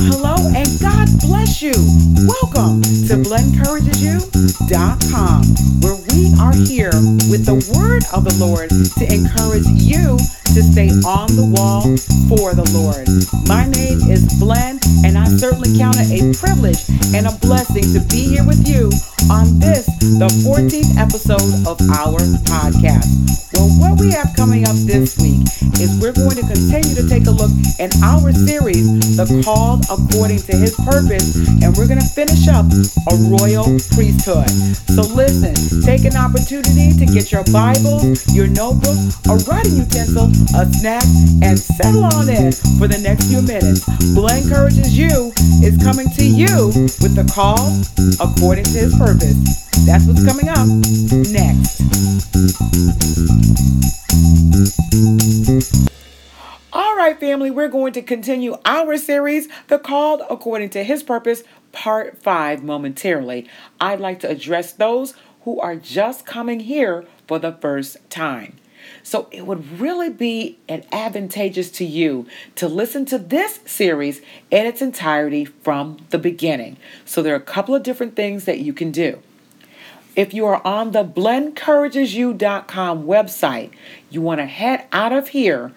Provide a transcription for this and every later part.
hello, and God bless you. Welcome to BlenencouragesYou.com, where we are here with the word of the Lord to encourage you to stay on the wall for the Lord. My name is Blend, and I certainly count it a privilege and a blessing to be here with you on this, the 14th episode of our podcast. Well, what we have coming up this week is we're going to continue to take a look in our series, The Called According to His Purpose, and we're going to finish up a royal priesthood. So listen, take an opportunity to get your Bible, your notebook, a writing utensil, a snack, and settle on in for the next few minutes. Blen Encourages You is coming to you with the call according to his purpose. That's what's coming up next. All right, family, we're going to continue our series, The Called According to His Purpose, Part 5, momentarily. I'd like to address those who are just coming here for the first time. So it would really be an advantageous to you to listen to this series in its entirety from the beginning. So there are a couple of different things that you can do. If you are on the BlenencouragesYou.com website, you want to head out of here,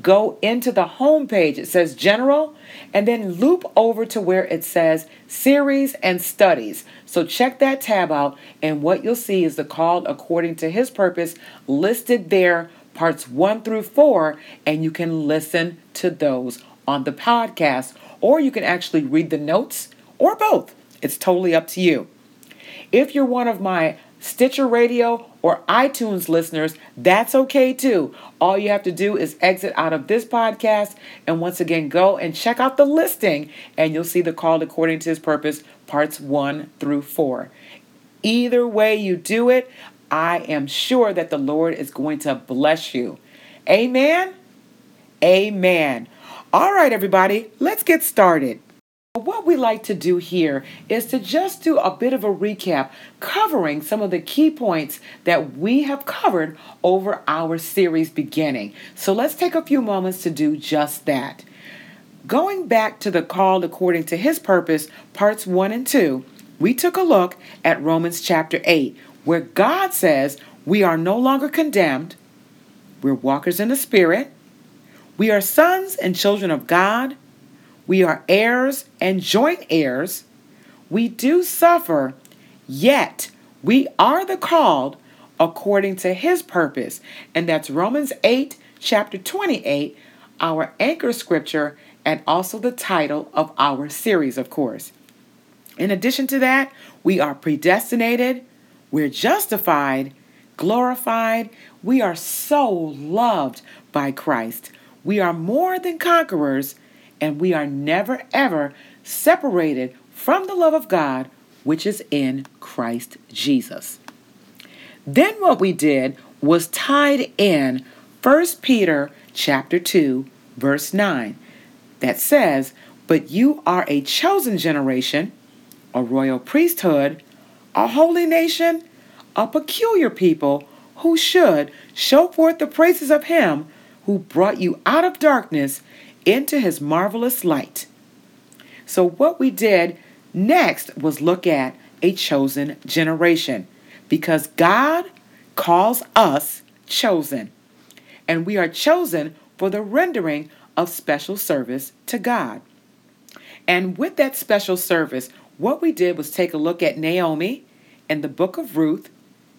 go into the home page. It says General, and then loop over to where it says Series and Studies. So check that tab out, and what you'll see is the called according to His purpose listed there, parts one through four, and you can listen to those on the podcast, or you can actually read the notes, or both. It's totally up to you. If you're one of my Stitcher Radio or iTunes listeners, that's okay too. All you have to do is exit out of this podcast and once again go and check out the listing, and you'll see the called according to his purpose, parts one through four. Either way you do it, I am sure that the Lord is going to bless you. Amen. Amen. All right, everybody, let's get started. What we like to do here is to just do a bit of a recap covering some of the key points that we have covered over our series beginning. So let's take a few moments to do just that. Going back to the called according to his purpose, parts 1 and 2, we took a look at Romans chapter 8, where God says we are no longer condemned, we're walkers in the Spirit, we are sons and children of God we are heirs and joint heirs. We do suffer, yet we are the called according to his purpose. And that's Romans 8, chapter 28, our anchor scripture, and also the title of our series, of course. In addition to that, we are predestinated, we're justified, glorified, we are so loved by Christ. We are more than conquerors and we are never ever separated from the love of God which is in Christ Jesus. Then what we did was tied in 1 Peter chapter 2 verse 9 that says, "But you are a chosen generation, a royal priesthood, a holy nation, a peculiar people who should show forth the praises of him who brought you out of darkness into his marvelous light. So, what we did next was look at a chosen generation because God calls us chosen, and we are chosen for the rendering of special service to God. And with that special service, what we did was take a look at Naomi in the book of Ruth,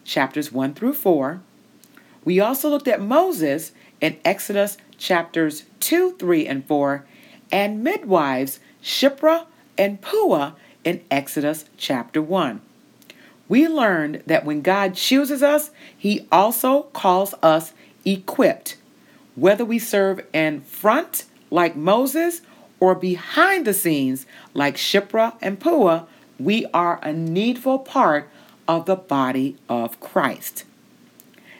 chapters 1 through 4. We also looked at Moses in Exodus chapters 2, 3, and 4, and midwives Shiphrah and Puah in Exodus chapter 1. We learned that when God chooses us, He also calls us equipped. Whether we serve in front like Moses or behind the scenes like Shiphrah and Puah, we are a needful part of the body of Christ.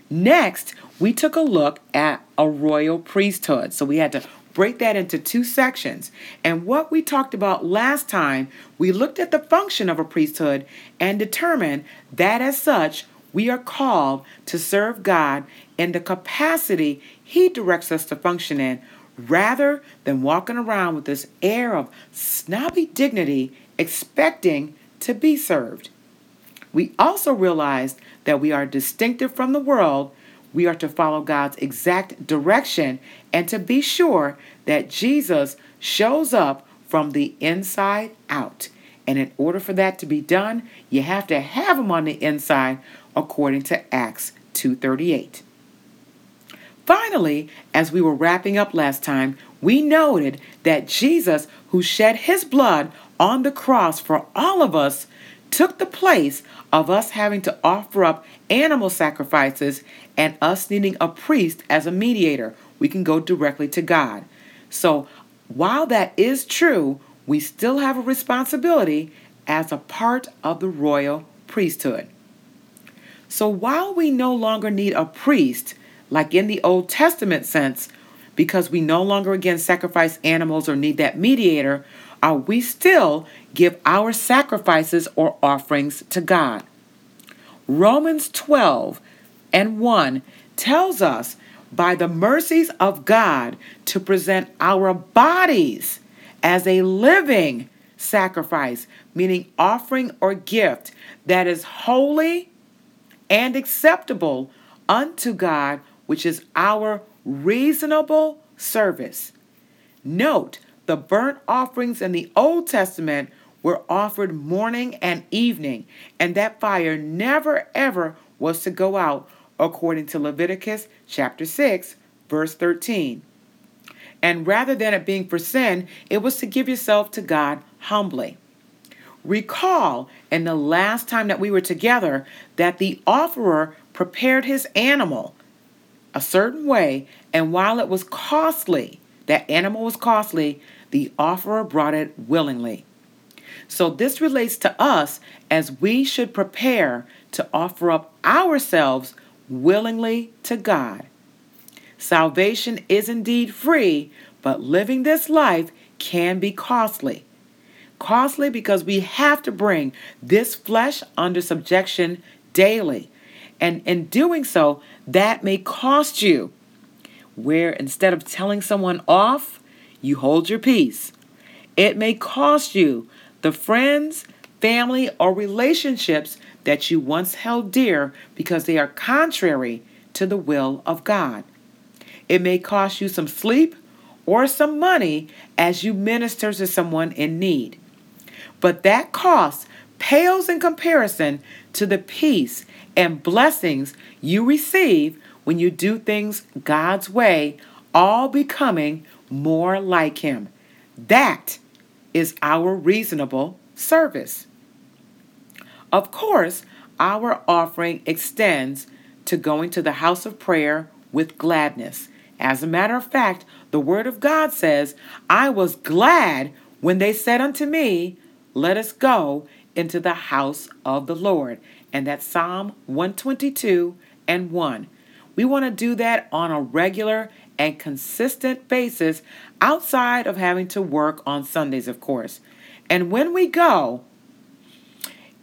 Next, we took a look at a royal priesthood. So we had to break that into two sections. And what we talked about last time, we looked at the function of a priesthood and determined that as such, we are called to serve God in the capacity He directs us to function in, rather than walking around with this air of snobby dignity expecting to be served. We also realized that we are distinctive from the world. We are to follow God's exact direction and to be sure that Jesus shows up from the inside out. And in order for that to be done, you have to have him on the inside according to Acts 2:38. Finally, as we were wrapping up last time, we noted that Jesus, who shed his blood on the cross for all of us, took the place of us having to offer up animal sacrifices and us needing a priest as a mediator. We can go directly to God. So, while that is true, we still have a responsibility as a part of the royal priesthood. So, while we no longer need a priest, like in the Old Testament sense, because we no longer again sacrifice animals or need that mediator, are we still give our sacrifices or offerings to God. Romans 12 and 1 tells us by the mercies of God to present our bodies as a living sacrifice, meaning offering or gift that is holy and acceptable unto God, which is our reasonable service. Note, the burnt offerings in the Old Testament were offered morning and evening, and that fire never ever was to go out, according to Leviticus chapter 6, verse 13. And rather than it being for sin, it was to give yourself to God humbly. Recall in the last time that we were together that the offerer prepared his animal a certain way, and while it was costly, that animal was costly, the offerer brought it willingly. So this relates to us as we should prepare to offer up ourselves willingly to God. Salvation is indeed free, but living this life can be costly. Costly because we have to bring this flesh under subjection daily. And in doing so, that may cost you. Where instead of telling someone off, you hold your peace. It may cost you the friends, family, or relationships that you once held dear because they are contrary to the will of God. It may cost you some sleep or some money as you minister to someone in need. But that cost pales in comparison to the peace and blessings you receive when you do things God's way, all becoming more like Him. That is our reasonable service. Of course, our offering extends to going to the house of prayer with gladness. As a matter of fact, the Word of God says, I was glad when they said unto me, Let us go into the house of the Lord. And that's Psalm 122 and 1. We want to do that on a regular and consistent basis outside of having to work on Sundays, of course. And when we go,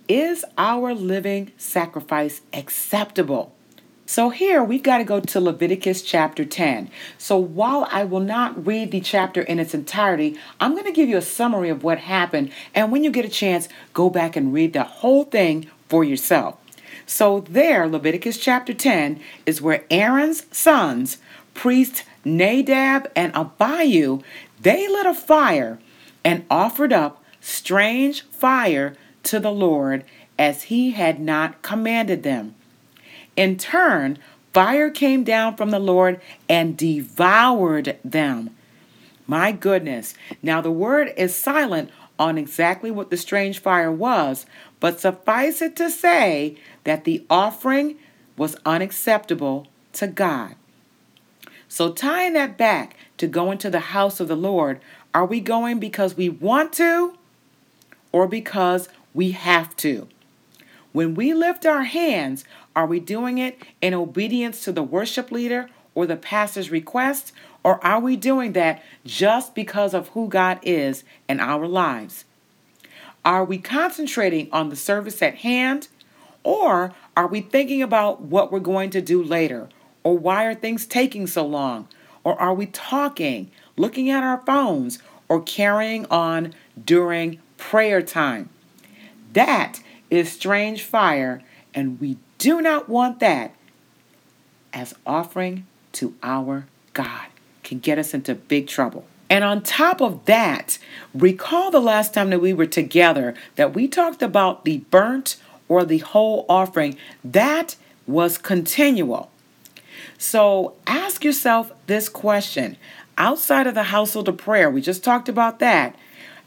is our living sacrifice acceptable? So here we've got to go to Leviticus chapter 10. So while I will not read the chapter in its entirety, I'm going to give you a summary of what happened. And when you get a chance, go back and read the whole thing for yourself. So there, Leviticus chapter 10 is where Aaron's sons priests Nadab and Abihu, they lit a fire and offered up strange fire to the Lord as he had not commanded them. In turn, fire came down from the Lord and devoured them. My goodness. Now, the word is silent on exactly what the strange fire was, but suffice it to say that the offering was unacceptable to God. So, tying that back to going to the house of the Lord, are we going because we want to or because we have to? When we lift our hands, are we doing it in obedience to the worship leader or the pastor's request, or are we doing that just because of who God is in our lives? Are we concentrating on the service at hand, or are we thinking about what we're going to do later or why are things taking so long? Or are we talking, looking at our phones, or carrying on during prayer time. That is strange fire, and we do not want that as offering to our God. Can get us into big trouble. And on top of that, recall the last time that we were together that we talked about the burnt or the whole offering. That was continual. So ask yourself this question outside of the household of prayer, we just talked about that.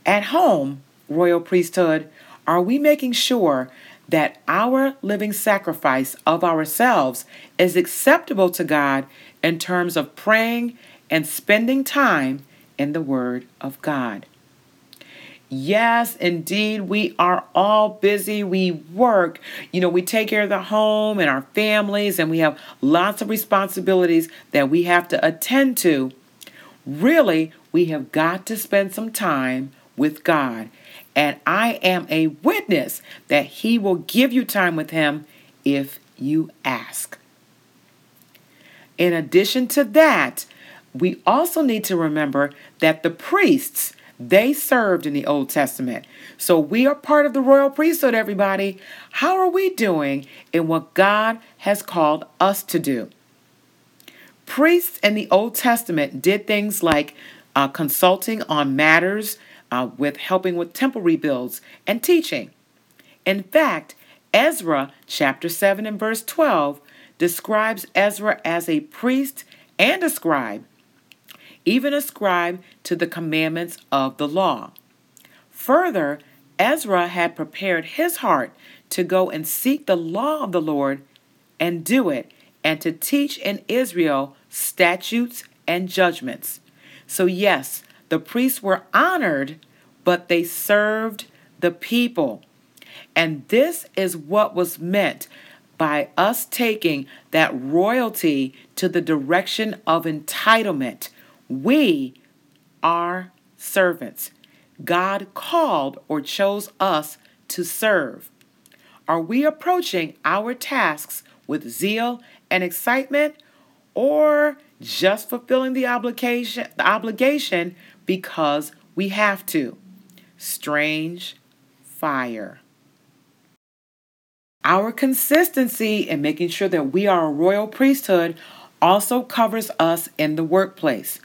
At home, royal priesthood, are we making sure that our living sacrifice of ourselves is acceptable to God in terms of praying and spending time in the Word of God? Yes, indeed, we are all busy. We work, you know, we take care of the home and our families, and we have lots of responsibilities that we have to attend to. Really, we have got to spend some time with God. And I am a witness that He will give you time with Him if you ask. In addition to that, we also need to remember that the priests they served in the Old Testament. So we are part of the royal priesthood, everybody. How are we doing in what God has called us to do? Priests in the Old Testament did things like uh, consulting on matters uh, with helping with temple rebuilds and teaching. In fact, Ezra chapter 7 and verse 12 describes Ezra as a priest and a scribe even ascribed to the commandments of the law. Further, Ezra had prepared his heart to go and seek the law of the Lord and do it, and to teach in Israel statutes and judgments. So, yes, the priests were honored, but they served the people. And this is what was meant by us taking that royalty to the direction of entitlement we are servants. God called or chose us to serve. Are we approaching our tasks with zeal and excitement or just fulfilling the obligation, the obligation because we have to? Strange fire. Our consistency in making sure that we are a royal priesthood also covers us in the workplace.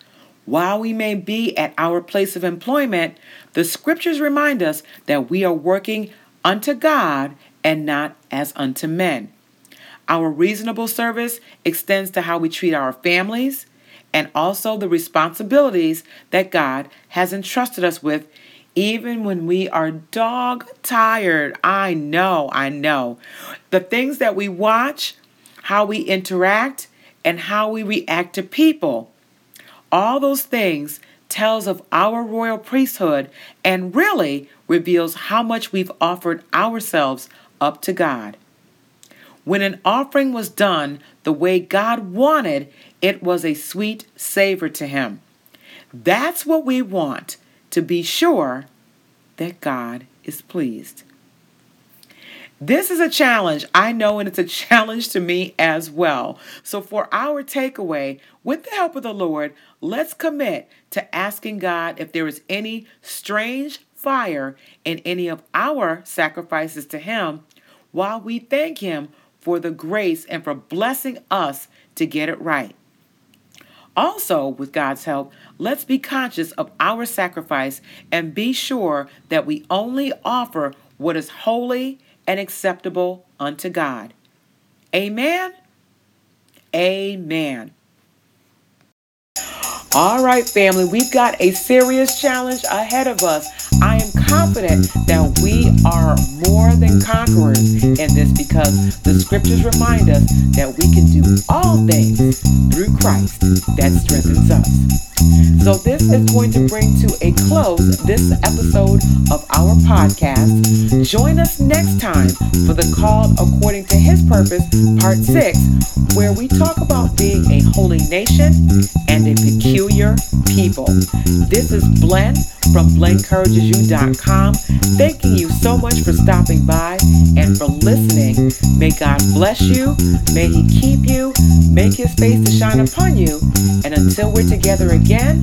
While we may be at our place of employment, the scriptures remind us that we are working unto God and not as unto men. Our reasonable service extends to how we treat our families and also the responsibilities that God has entrusted us with, even when we are dog tired. I know, I know. The things that we watch, how we interact, and how we react to people all those things tells of our royal priesthood and really reveals how much we've offered ourselves up to God. When an offering was done the way God wanted, it was a sweet savor to Him. That's what we want to be sure that God is pleased. This is a challenge, I know, and it's a challenge to me as well. So, for our takeaway, with the help of the Lord, let's commit to asking God if there is any strange fire in any of our sacrifices to Him while we thank Him for the grace and for blessing us to get it right. Also, with God's help, let's be conscious of our sacrifice and be sure that we only offer what is holy and acceptable unto God. Amen. Amen. All right, family, we've got a serious challenge ahead of us. I am confident that we are more than conquerors in this because the scriptures remind us that we can do all things through Christ that strengthens us. So, this is going to bring to a close this episode of our podcast. Join us next time for the Called According to His Purpose, Part 6, where we talk about being a holy nation and a peculiar people. This is Blend from blenencouragesyou.com, thanking you so much for stopping by and for listening. May God bless you. May He keep you, make His face to shine upon you. And until we're together again,